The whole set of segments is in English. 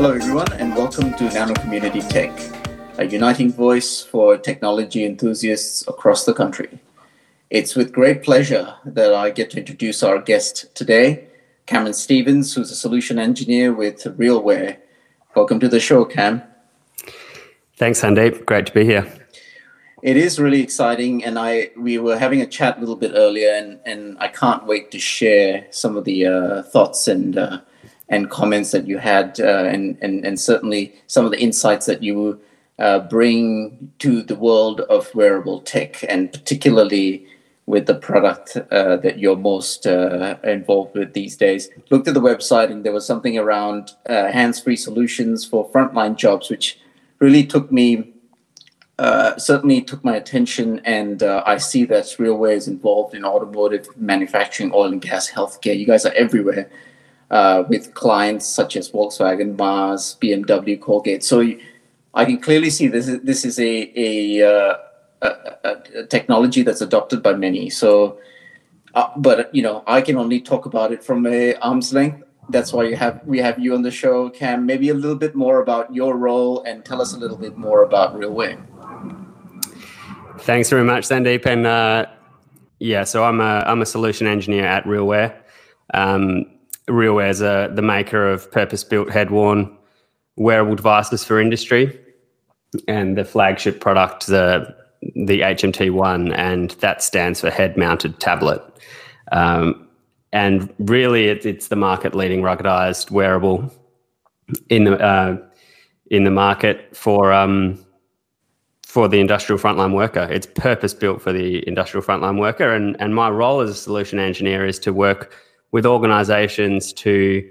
Hello, everyone, and welcome to Nano Community Tech, a uniting voice for technology enthusiasts across the country. It's with great pleasure that I get to introduce our guest today, Cameron Stevens, who's a solution engineer with RealWear. Welcome to the show, Cam. Thanks, Sandeep. Great to be here. It is really exciting, and I we were having a chat a little bit earlier, and, and I can't wait to share some of the uh, thoughts and uh, and comments that you had, uh, and, and, and certainly some of the insights that you uh, bring to the world of wearable tech, and particularly with the product uh, that you're most uh, involved with these days. Looked at the website, and there was something around uh, hands-free solutions for frontline jobs, which really took me. Uh, certainly took my attention, and I see that RealWear is involved in automotive manufacturing, oil and gas, healthcare. You guys are everywhere uh, with clients such as Volkswagen, Mars, BMW, Colgate. So I can clearly see this is, this is a, a, uh, a, a technology that's adopted by many. So, uh, but you know, I can only talk about it from a arm's length. That's why you have we have you on the show, Cam. Maybe a little bit more about your role and tell us a little bit more about RealWear. Thanks very much, Sandeep. And uh, yeah, so I'm a I'm a solution engineer at RealWear. Um, RealWear is a, the maker of purpose-built head-worn wearable devices for industry, and the flagship product, the the HMT One, and that stands for head-mounted tablet. Um, and really, it, it's the market-leading ruggedized wearable in the uh, in the market for um, for the industrial frontline worker. It's purpose-built for the industrial frontline worker, and and my role as a solution engineer is to work with organizations to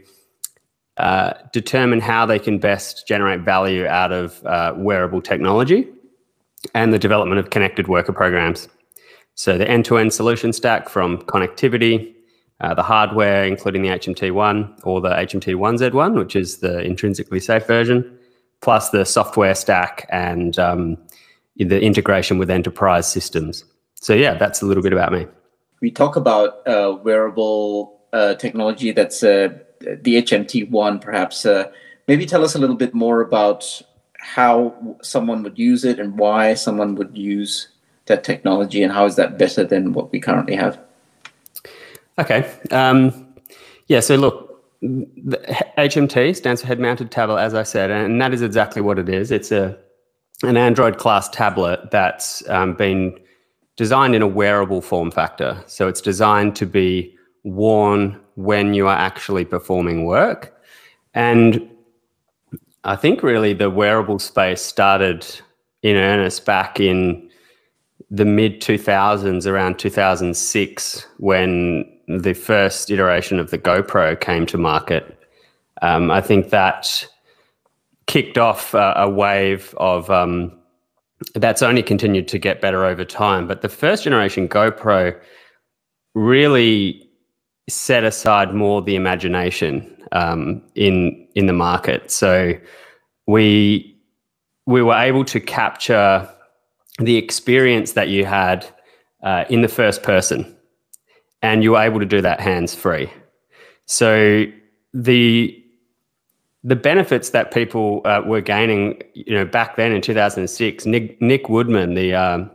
uh, determine how they can best generate value out of uh, wearable technology and the development of connected worker programs. So, the end to end solution stack from connectivity, uh, the hardware, including the HMT1 or the HMT1Z1, which is the intrinsically safe version, plus the software stack and um, the integration with enterprise systems. So, yeah, that's a little bit about me. We talk about uh, wearable uh, technology that's uh, the HMT one, perhaps. Uh, maybe tell us a little bit more about how someone would use it and why someone would use that technology, and how is that better than what we currently have? Okay. Um, yeah. So look, HMT stands for head mounted tablet, as I said, and that is exactly what it is. It's a an Android class tablet that's um, been designed in a wearable form factor. So it's designed to be worn when you are actually performing work. And I think really the wearable space started in earnest back in the mid 2000s, around 2006, when the first iteration of the GoPro came to market. Um, I think that kicked off a, a wave of um, that's only continued to get better over time. But the first generation GoPro really set aside more the imagination um, in in the market. So we we were able to capture the experience that you had uh, in the first person, and you were able to do that hands free. So the the benefits that people uh, were gaining, you know, back then in 2006, Nick, Nick Woodman, the um,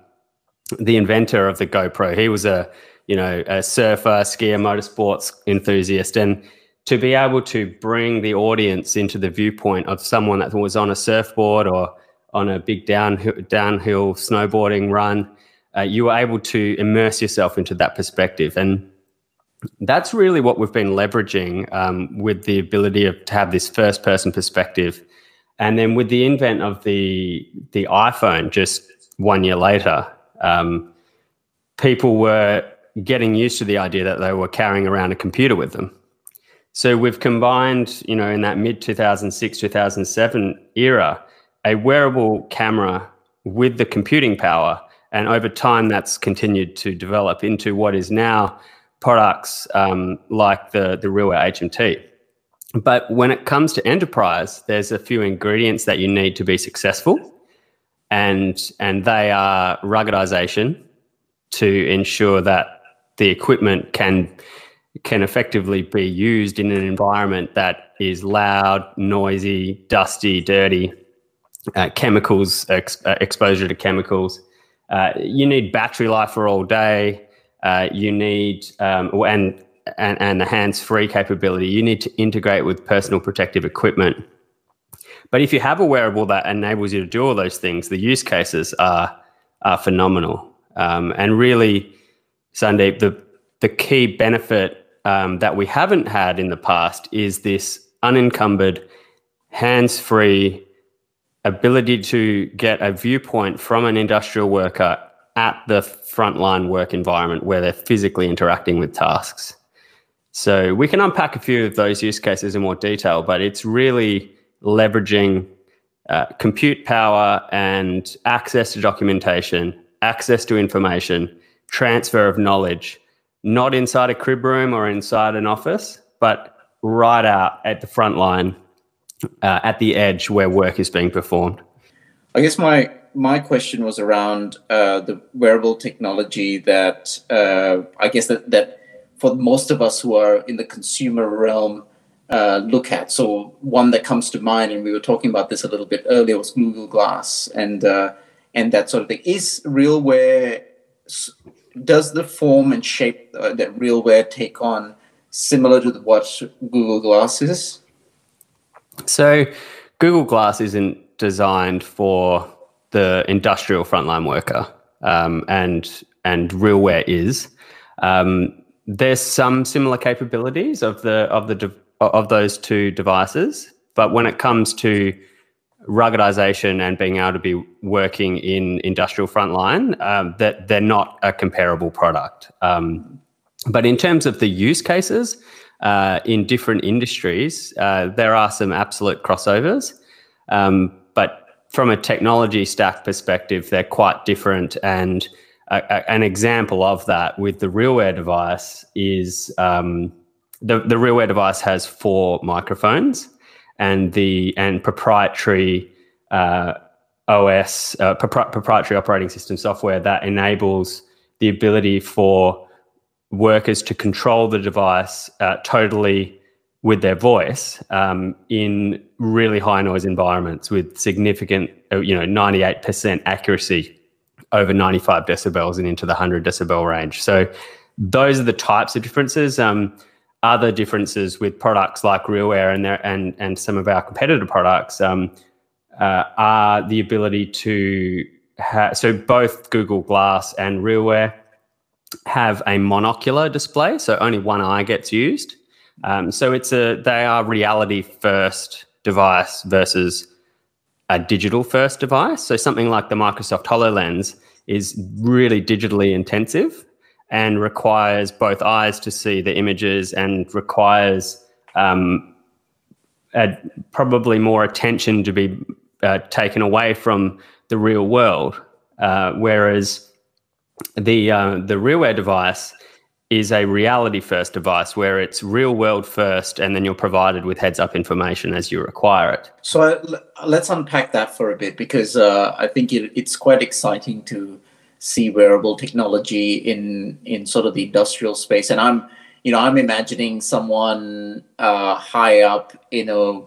the inventor of the GoPro, he was a you know, a surfer, skier, motorsports enthusiast, and to be able to bring the audience into the viewpoint of someone that was on a surfboard or on a big downhill, downhill snowboarding run, uh, you were able to immerse yourself into that perspective. And that's really what we've been leveraging um, with the ability of, to have this first person perspective. And then with the invent of the, the iPhone just one year later, um, people were getting used to the idea that they were carrying around a computer with them. So we've combined, you know, in that mid 2006, 2007 era, a wearable camera with the computing power. And over time, that's continued to develop into what is now products um, like the, the RealWear HMT. But when it comes to enterprise, there's a few ingredients that you need to be successful. And, and they are ruggedization to ensure that the equipment can can effectively be used in an environment that is loud, noisy, dusty, dirty, uh, chemicals, ex- uh, exposure to chemicals. Uh, you need battery life for all day. Uh, you need, um, and, and, and the hands free capability. You need to integrate with personal protective equipment. But if you have a wearable that enables you to do all those things, the use cases are, are phenomenal. Um, and really, Sandeep, the, the key benefit um, that we haven't had in the past is this unencumbered, hands free ability to get a viewpoint from an industrial worker at the frontline work environment where they're physically interacting with tasks. So we can unpack a few of those use cases in more detail, but it's really leveraging uh, compute power and access to documentation, access to information, transfer of knowledge, not inside a crib room or inside an office, but right out at the front line, uh, at the edge where work is being performed. I guess my my question was around uh, the wearable technology that uh, I guess that that for most of us who are in the consumer realm uh, look at. So one that comes to mind, and we were talking about this a little bit earlier, was Google Glass, and uh, and that sort of thing. Is RealWear does the form and shape uh, that RealWear take on similar to what Google Glass is? So Google Glass isn't designed for the industrial frontline worker, um, and and RealWear is. Um, there's some similar capabilities of the of the de- of those two devices, but when it comes to ruggedization and being able to be working in industrial frontline, um, that they're not a comparable product. Um, but in terms of the use cases uh, in different industries, uh, there are some absolute crossovers. Um, but from a technology stack perspective, they're quite different. And a, a, an example of that with the RealWear device is um, the, the RealWear device has four microphones and the and proprietary uh, OS, uh, propri- proprietary operating system software that enables the ability for workers to control the device uh, totally with their voice um, in really high noise environments with significant, uh, you know, 98% accuracy over 95 decibels and into the 100 decibel range. So those are the types of differences. Um, other differences with products like RealWear and their, and and some of our competitor products um, uh, are the ability to have so both Google Glass and RealWear have a monocular display, so only one eye gets used. Um, so it's a they are reality first device versus a digital first device. So something like the Microsoft HoloLens is really digitally intensive and requires both eyes to see the images and requires um, probably more attention to be uh, taken away from the real world. Uh, whereas the uh, the RealWear device is a reality first device where it's real world first and then you're provided with heads up information as you require it so let's unpack that for a bit because uh, i think it, it's quite exciting to see wearable technology in in sort of the industrial space. And i'm you know i'm imagining someone uh, high up in a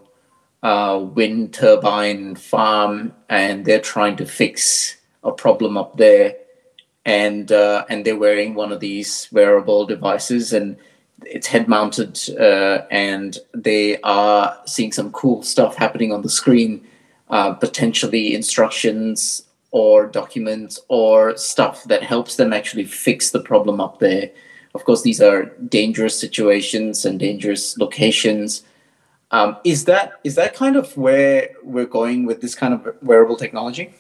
uh, wind turbine farm and they're trying to fix a problem up there. And uh, and they're wearing one of these wearable devices and it's head mounted uh, and they are seeing some cool stuff happening on the screen uh, potentially instructions or documents or stuff that helps them actually fix the problem up there. Of course, these are dangerous situations and dangerous locations. Um, is that is that kind of where we're going with this kind of wearable technology?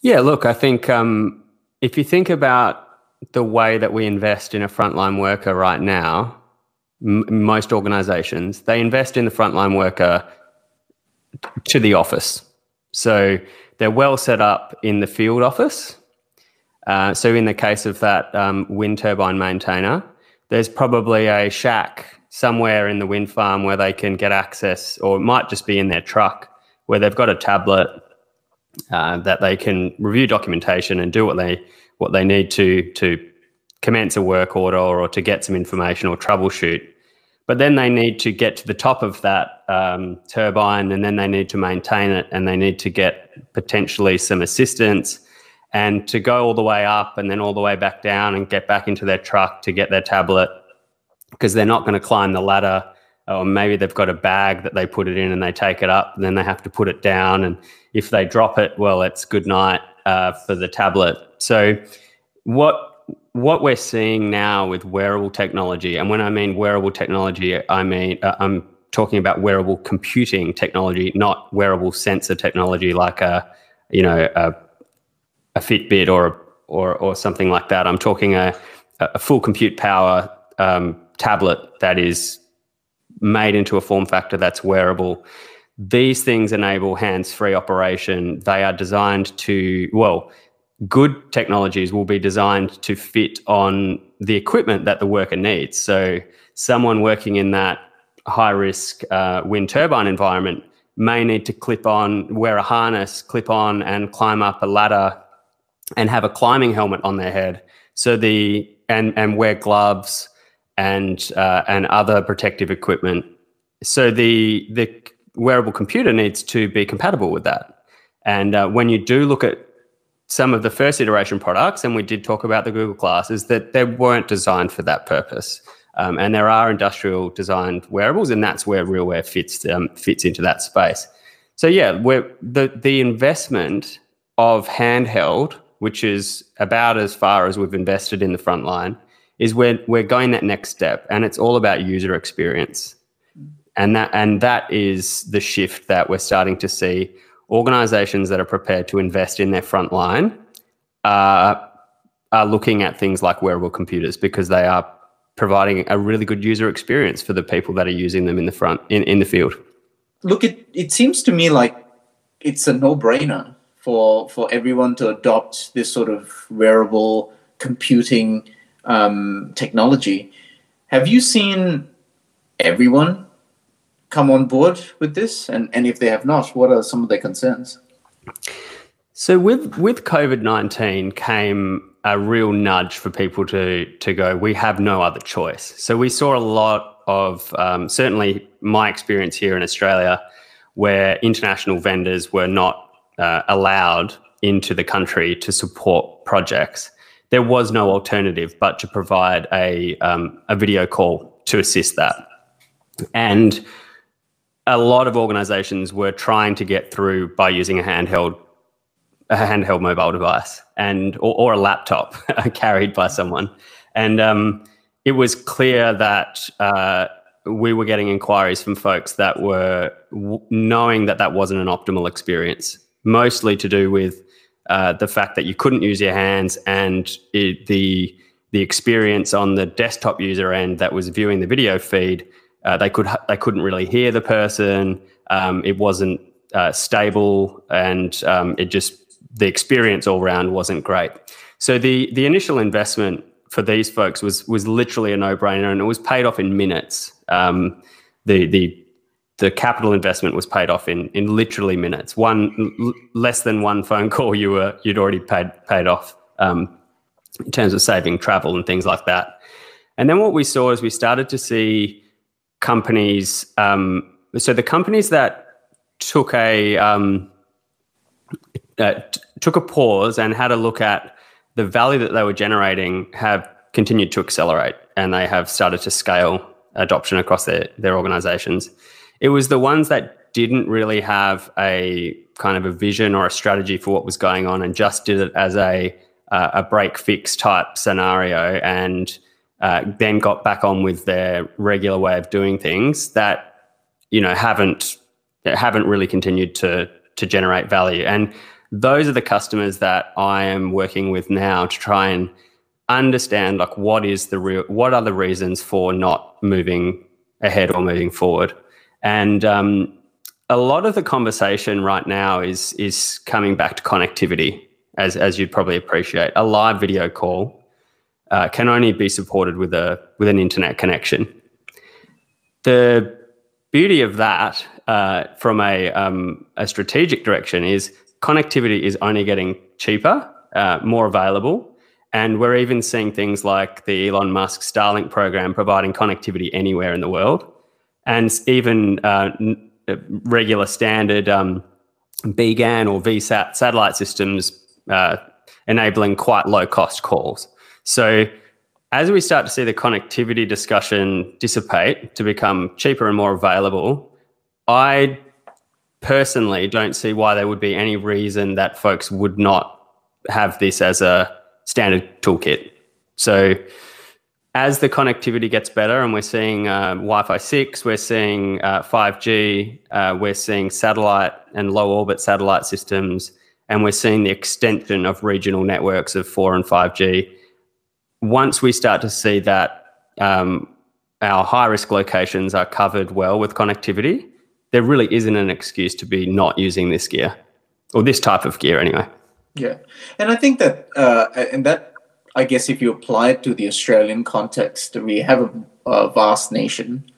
Yeah, look, I think um, if you think about the way that we invest in a frontline worker right now, m- most organizations they invest in the frontline worker to the office. So they're well set up in the field office. Uh, so, in the case of that um, wind turbine maintainer, there's probably a shack somewhere in the wind farm where they can get access, or it might just be in their truck where they've got a tablet uh, that they can review documentation and do what they what they need to to commence a work order or to get some information or troubleshoot. But then they need to get to the top of that um, turbine and then they need to maintain it and they need to get potentially some assistance. And to go all the way up and then all the way back down and get back into their truck to get their tablet because they're not going to climb the ladder or maybe they've got a bag that they put it in and they take it up and then they have to put it down. And if they drop it well it's good night uh, for the tablet. So what what we're seeing now with wearable technology and when i mean wearable technology i mean uh, i'm talking about wearable computing technology not wearable sensor technology like a you know a, a fitbit or or or something like that i'm talking a, a full compute power um, tablet that is made into a form factor that's wearable. These things enable hands free operation. They are designed to, well, good technologies will be designed to fit on the equipment that the worker needs. So, someone working in that high risk uh, wind turbine environment may need to clip on, wear a harness, clip on, and climb up a ladder and have a climbing helmet on their head. So, the and, and wear gloves and uh, and other protective equipment. So the the wearable computer needs to be compatible with that. And uh, when you do look at some of the first iteration products, and we did talk about the Google Glass, is that they weren't designed for that purpose. Um, and there are industrial designed wearables, and that's where RealWear fits um, fits into that space. So yeah, the the investment of handheld, which is about as far as we've invested in the front line, is we're we're going that next step, and it's all about user experience, and that and that is the shift that we're starting to see. Organizations that are prepared to invest in their front line are are looking at things like wearable computers because they are providing a really good user experience for the people that are using them in the front in, in the field. Look, it it seems to me like it's a no brainer for for everyone to adopt this sort of wearable computing um, technology. Have you seen everyone come on board with this? And, and if they have not, what are some of their concerns? So with with COVID nineteen came a real nudge for people to to go. We have no other choice. So we saw a lot of um, certainly my experience here in Australia, where international vendors were not uh, allowed into the country to support projects there was no alternative but to provide a, um, a video call to assist that. And a lot of organizations were trying to get through by using a handheld a handheld mobile device and or, or a laptop carried by someone and um, it was clear that uh, we were getting inquiries from folks that were w- knowing that that wasn't an optimal experience mostly to do with uh, the fact that you couldn't use your hands and it, the the experience on the desktop user end that was viewing the video feed, uh, they could they couldn't really hear the person. Um, it wasn't uh, stable, and um, it just the experience all around wasn't great. So the the initial investment for these folks was was literally a no brainer, and it was paid off in minutes. Um, the the the capital investment was paid off in in literally minutes. One l- less than one phone call, you were you'd already paid paid off um, in terms of saving travel and things like that. And then what we saw is we started to see companies. Um, so the companies that took a um, uh, t- took a pause and had a look at the value that they were generating have continued to accelerate, and they have started to scale adoption across their their organizations. It was the ones that didn't really have a kind of a vision or a strategy for what was going on and just did it as a uh, a break fix type scenario and uh, then got back on with their regular way of doing things that you know haven't haven't really continued to to generate value and those are the customers that I am working with now to try and understand like what is the real what are the reasons for not moving ahead or moving forward and um, a lot of the conversation right now is is coming back to connectivity, as as you'd probably appreciate. A live video call uh, can only be supported with a with an internet connection. The beauty of that, uh, from a um, a strategic direction, is connectivity is only getting cheaper, uh, more available, And we're even seeing things like the Elon Musk Starlink program providing connectivity anywhere in the world, and even uh, uh regular standard um, BGAN or VSAT satellite systems uh, enabling quite low cost calls. So as we start to see the connectivity discussion dissipate to become cheaper and more available, I personally don't see why there would be any reason that folks would not have this as a standard toolkit. So as the connectivity gets better and we're seeing uh, Wi-Fi 6, we're seeing uh, 5G, uh, we're seeing satellite and low orbit satellite systems, and we're seeing the extension of regional networks of 4 and 5G once we start to see that um, our high risk locations are covered well with connectivity, there really isn't an excuse to be not using this gear or this type of gear anyway. Yeah. And I think that, uh, and that, I guess, if you apply it to the Australian context, we have a, a vast nation.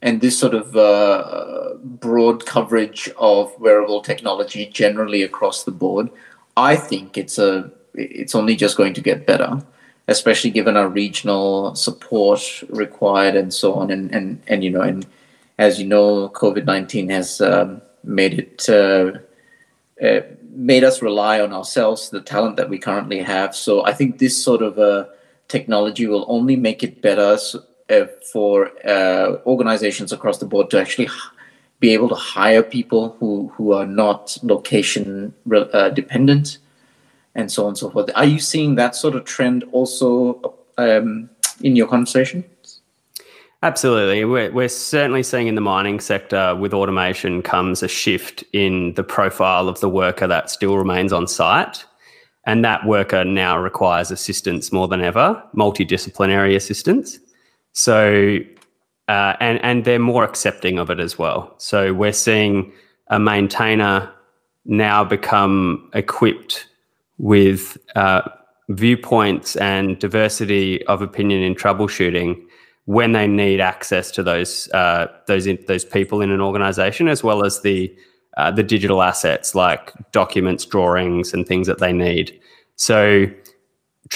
And this sort of uh, broad coverage of wearable technology generally across the board, I think it's a it's only just going to get better especially given our regional support required and so on. And and and you know, and as you know, COVID nineteen has um, made it uh, uh, made us rely on ourselves, the talent that we currently have. So I think this sort of uh, technology will only make it better uh, for uh, organizations across the board to actually be able to hire people who who are not location uh, dependent and so on and so forth. Are you seeing that sort of trend also um, in your conversation? Absolutely. We're, we're certainly seeing in the mining sector with automation comes a shift in the profile of the worker that still remains on site. And that worker now requires assistance more than ever, multidisciplinary assistance. So, uh, and, and they're more accepting of it as well. So we're seeing a maintainer now become equipped with uh, viewpoints and diversity of opinion in troubleshooting when they need access to those uh, those in, those people in an organization, as well as the uh, the digital assets like documents, drawings, and things that they need. So,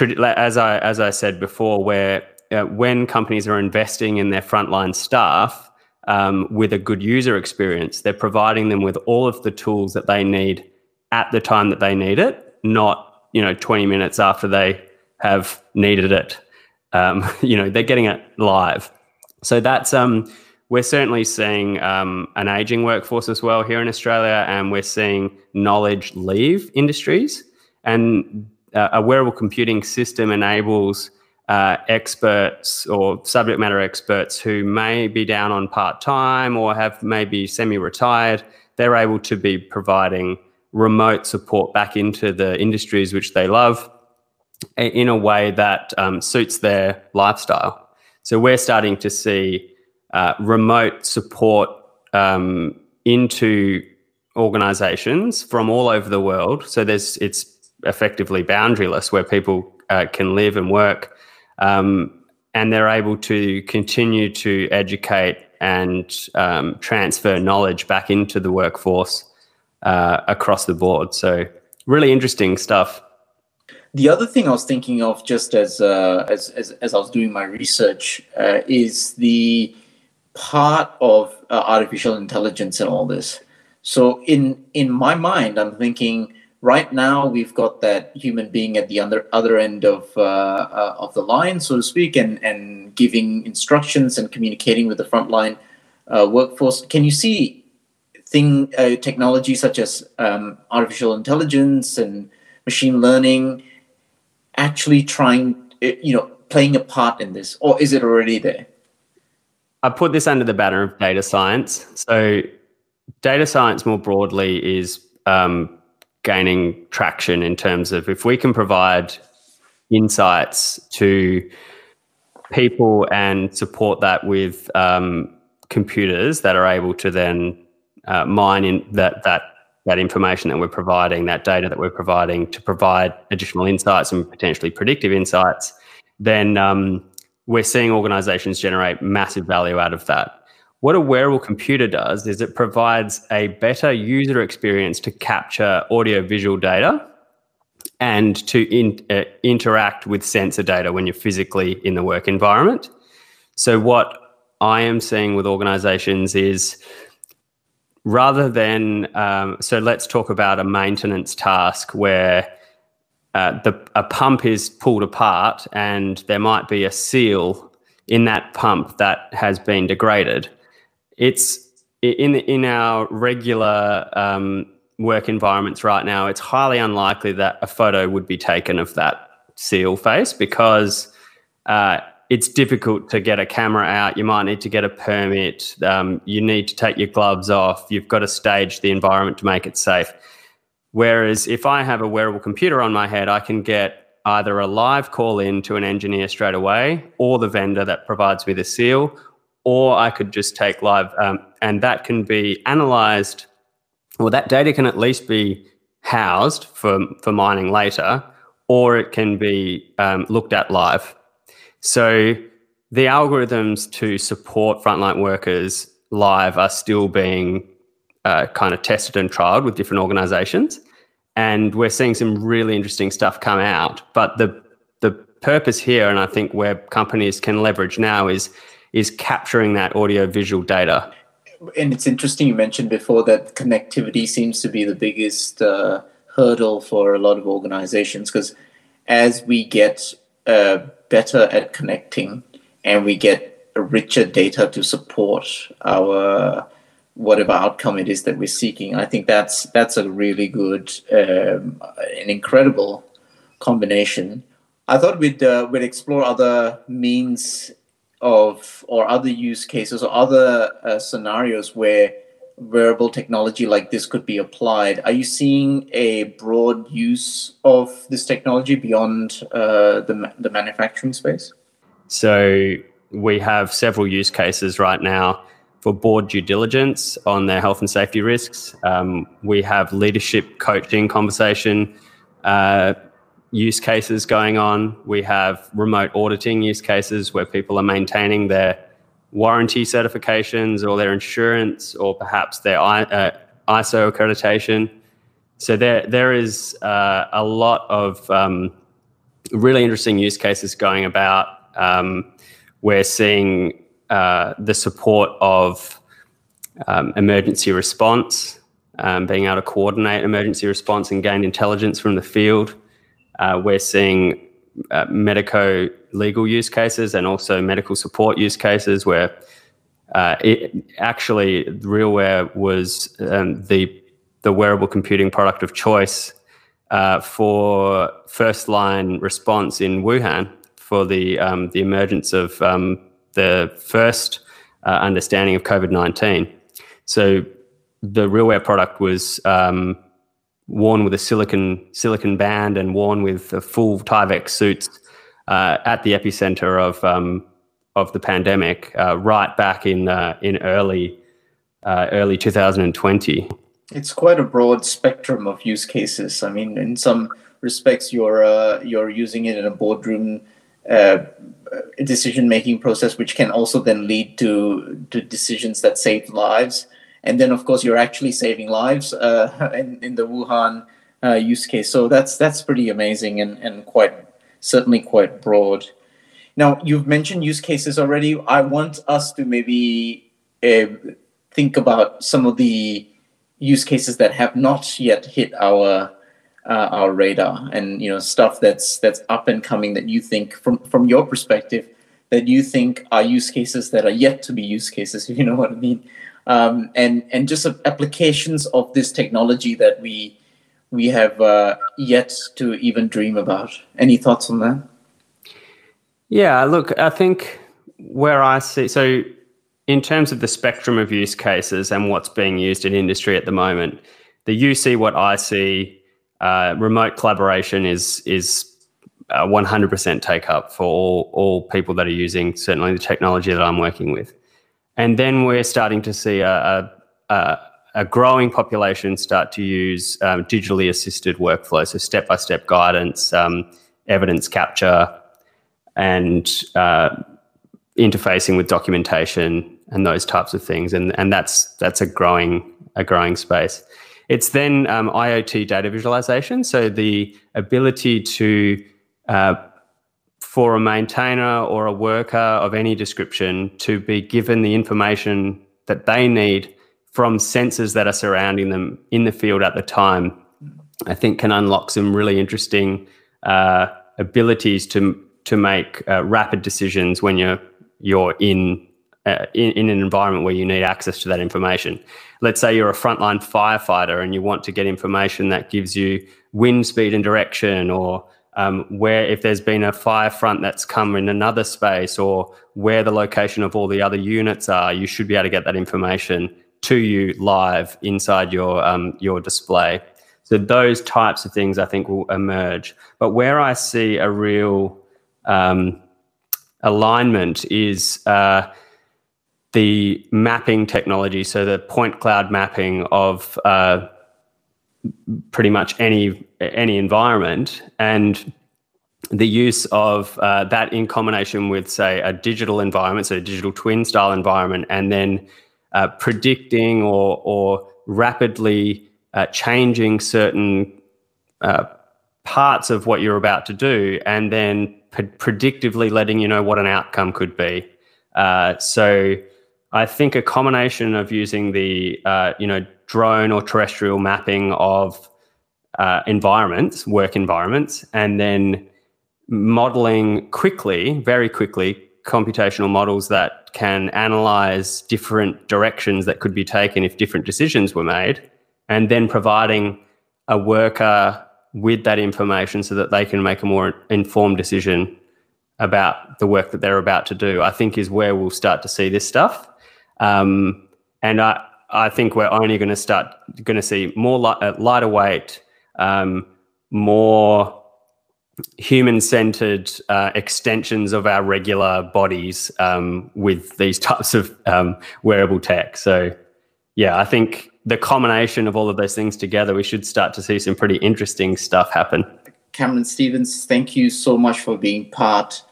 as I as I said before, where uh, when companies are investing in their frontline staff um, with a good user experience, they're providing them with all of the tools that they need at the time that they need it not you know 20 minutes after they have needed it. Um, you know they're getting it live. So that's um, we're certainly seeing um, an aging workforce as well here in Australia, and we're seeing knowledge leave industries. And uh, a wearable computing system enables uh, experts or subject matter experts who may be down on part time or have maybe semi retired. They're able to be providing remote support back into the industries which they love in a way that um, suits their lifestyle. So we're starting to see uh, remote support um, into organizations from all over the world. So there's it's effectively boundaryless where people uh, can live and work. Um, and they're able to continue to educate and um, transfer knowledge back into the workforce uh, across the board. So really interesting stuff. The other thing I was thinking of, just as uh, as, as, as I was doing my research, uh, is the part of uh, artificial intelligence and all this. So in in my mind, I'm thinking right now we've got that human being at the other other end of uh, uh, of the line, so to speak, and and giving instructions and communicating with the frontline uh, workforce. Can you see thing technology such as um, artificial intelligence and machine learning actually trying uh, you know playing a part in this or is it already there? I put this under the banner of data science. So data science more broadly is um, gaining traction in terms of if we can provide insights to people and support that with um, computers that are able to then uh, mine in that that that information that we're providing, that data that we're providing to provide additional insights and potentially predictive insights, then um, we're seeing organizations generate massive value out of that. What a wearable computer does is it provides a better user experience to capture audio visual data and to in, uh, interact with sensor data when you're physically in the work environment. So, what I am seeing with organizations is rather than, um, so let's talk about a maintenance task where uh, the, a pump is pulled apart and there might be a seal in that pump that has been degraded. It's in, in our regular um, work environments right now, it's highly unlikely that a photo would be taken of that seal face because uh, it's difficult to get a camera out. You might need to get a permit. Um, you need to take your gloves off. You've got to stage the environment to make it safe. Whereas if I have a wearable computer on my head, I can get either a live call in to an engineer straight away or the vendor that provides me the seal, or I could just take live, um, and that can be analyzed well, that data can at least be housed for, for mining later, or it can be um, looked at live. So the algorithms to support frontline workers live are still being uh, kind of tested and trialed with different organizations. And we're seeing some really interesting stuff come out. But the the purpose here, and I think where companies can leverage now is is capturing that audio visual data and it's interesting you mentioned before that connectivity seems to be the biggest uh, hurdle for a lot of organizations because as we get uh, better at connecting and we get richer data to support our whatever outcome it is that we're seeking. I think that's that's a really good um, an incredible combination. I thought we'd uh, we'd explore other means of or other use cases or other uh, scenarios where wearable technology like this could be applied. Are you seeing a broad use of this technology beyond uh, the, the manufacturing space? So we have several use cases right now for board due diligence on their health and safety risks. Um, we have leadership coaching conversation uh, use cases going on. We have remote auditing use cases where people are maintaining their warranty certifications or their insurance or perhaps their uh, ISO accreditation. So there, there is uh, a lot of um, really interesting use cases going about. Um, we're seeing uh, the support of um, emergency response, um, being able to coordinate emergency response and gain intelligence from the field. Uh, we're seeing uh, medico legal use cases and also medical support use cases where uh, it, actually RealWear was um, the the wearable computing product of choice uh, for first line response in Wuhan for the um, the emergence of um, the first uh, understanding of COVID nineteen. So the RealWear product was um, worn with a silicon silicon band and worn with full Tyvek suits uh, at the epicenter of um, of the pandemic, uh, right back in uh, in early uh, early 2020. It's quite a broad spectrum of use cases. I mean, in some respects, you're uh, you're using it in a boardroom uh, decision making process, which can also then lead to to decisions that save lives and then of course you're actually saving lives uh, in, in the Wuhan uh, use case. So that's that's pretty amazing and, and quite certainly quite broad. Now you've mentioned use cases already. I want us to maybe uh, think about some of the use cases that have not yet hit our uh, our radar, and you know stuff that's that's up and coming that you think from from your perspective that you think are use cases that are yet to be use cases. If you know what I mean um, and and just applications of this technology that we we have uh, yet to even dream about. Any thoughts on that? Yeah, look, I think where I see so in terms of the spectrum of use cases and what's being used in industry at the moment, the you see what I see. Uh, remote collaboration is is 100% take up for all, all people that are using certainly the technology that I'm working with. And then we're starting to see a, a, a growing population start to use um, digitally assisted workflows, so step by step guidance, um, evidence capture, and uh, interfacing with documentation and those types of things. And, and that's, that's a growing, a growing space. it's then um, IoT data visualization. So the ability to uh, for a maintainer or a worker of any description to be given the information that they need from sensors that are surrounding them in the field at the time, I think can unlock some really interesting uh, abilities to to make uh, rapid decisions when you're you're in, uh, in in an environment where you need access to that information. Let's say you're a frontline firefighter and you want to get information that gives you wind speed and direction or um, where if there's been a fire front that's come in another space or where the location of all the other units are, you should be able to get that information to you live inside your um, your display. So those types of things I think will emerge. But where I see a real um, alignment is uh, the mapping technology. So the point cloud mapping of uh, pretty much any any environment and the use of uh, that in combination with say a digital environment so a digital twin style environment and then uh, predicting or or rapidly uh, changing certain uh, parts of what you're about to do and then pre- predictively letting you know what an outcome could be. Uh, so I think a combination of using the uh, you know drone or terrestrial mapping of uh, environments, work environments, and then modeling quickly, very quickly, computational models that can analyze different directions that could be taken if different decisions were made, and then providing a worker with that information so that they can make a more informed decision about the work that they're about to do, I think is where we'll start to see this stuff. Um, and I, I think we're only going to start going to see more li- uh, lighter weight, um, more human-centered uh, extensions of our regular bodies um, with these types of um, wearable tech. So, yeah, I think the combination of all of those things together, we should start to see some pretty interesting stuff happen. Cameron Stevens, thank you so much for being part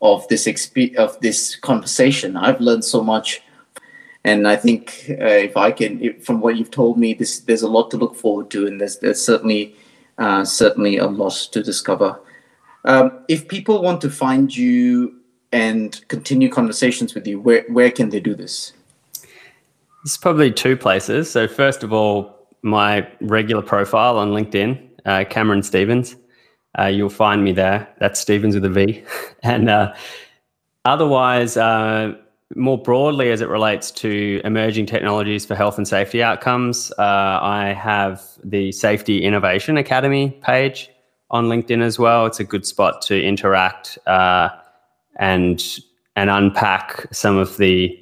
of this exp- of this conversation. I've learned so much and I think uh, if I can, if, from what you've told me, this, there's a lot to look forward to, and there's, there's certainly uh, certainly a lot to discover. Um, if people want to find you and continue conversations with you, where where can they do this? It's probably two places. So first of all, my regular profile on LinkedIn, uh, Cameron Stevens. Uh, you'll find me there. That's Stevens with a V, and uh, otherwise uh, more broadly, as it relates to emerging technologies for health and safety outcomes, uh, I have the Safety Innovation Academy page on LinkedIn as well. It's a good spot to interact uh, and and unpack some of the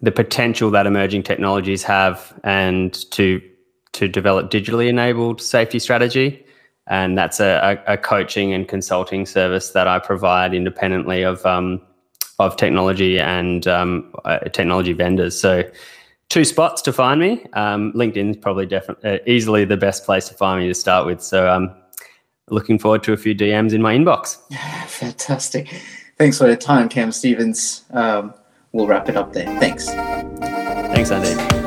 the potential that emerging technologies have, and to to develop digitally enabled safety strategy. And that's a, a, a coaching and consulting service that I provide independently of um, of technology and um, uh, technology vendors. So, two spots to find me. Um, LinkedIn is probably definitely uh, easily the best place to find me to start with. So, um, looking forward to a few DMs in my inbox. Fantastic. Thanks for your time, Cam Stevens. Um, we'll wrap it up there. Thanks. Thanks, Andy.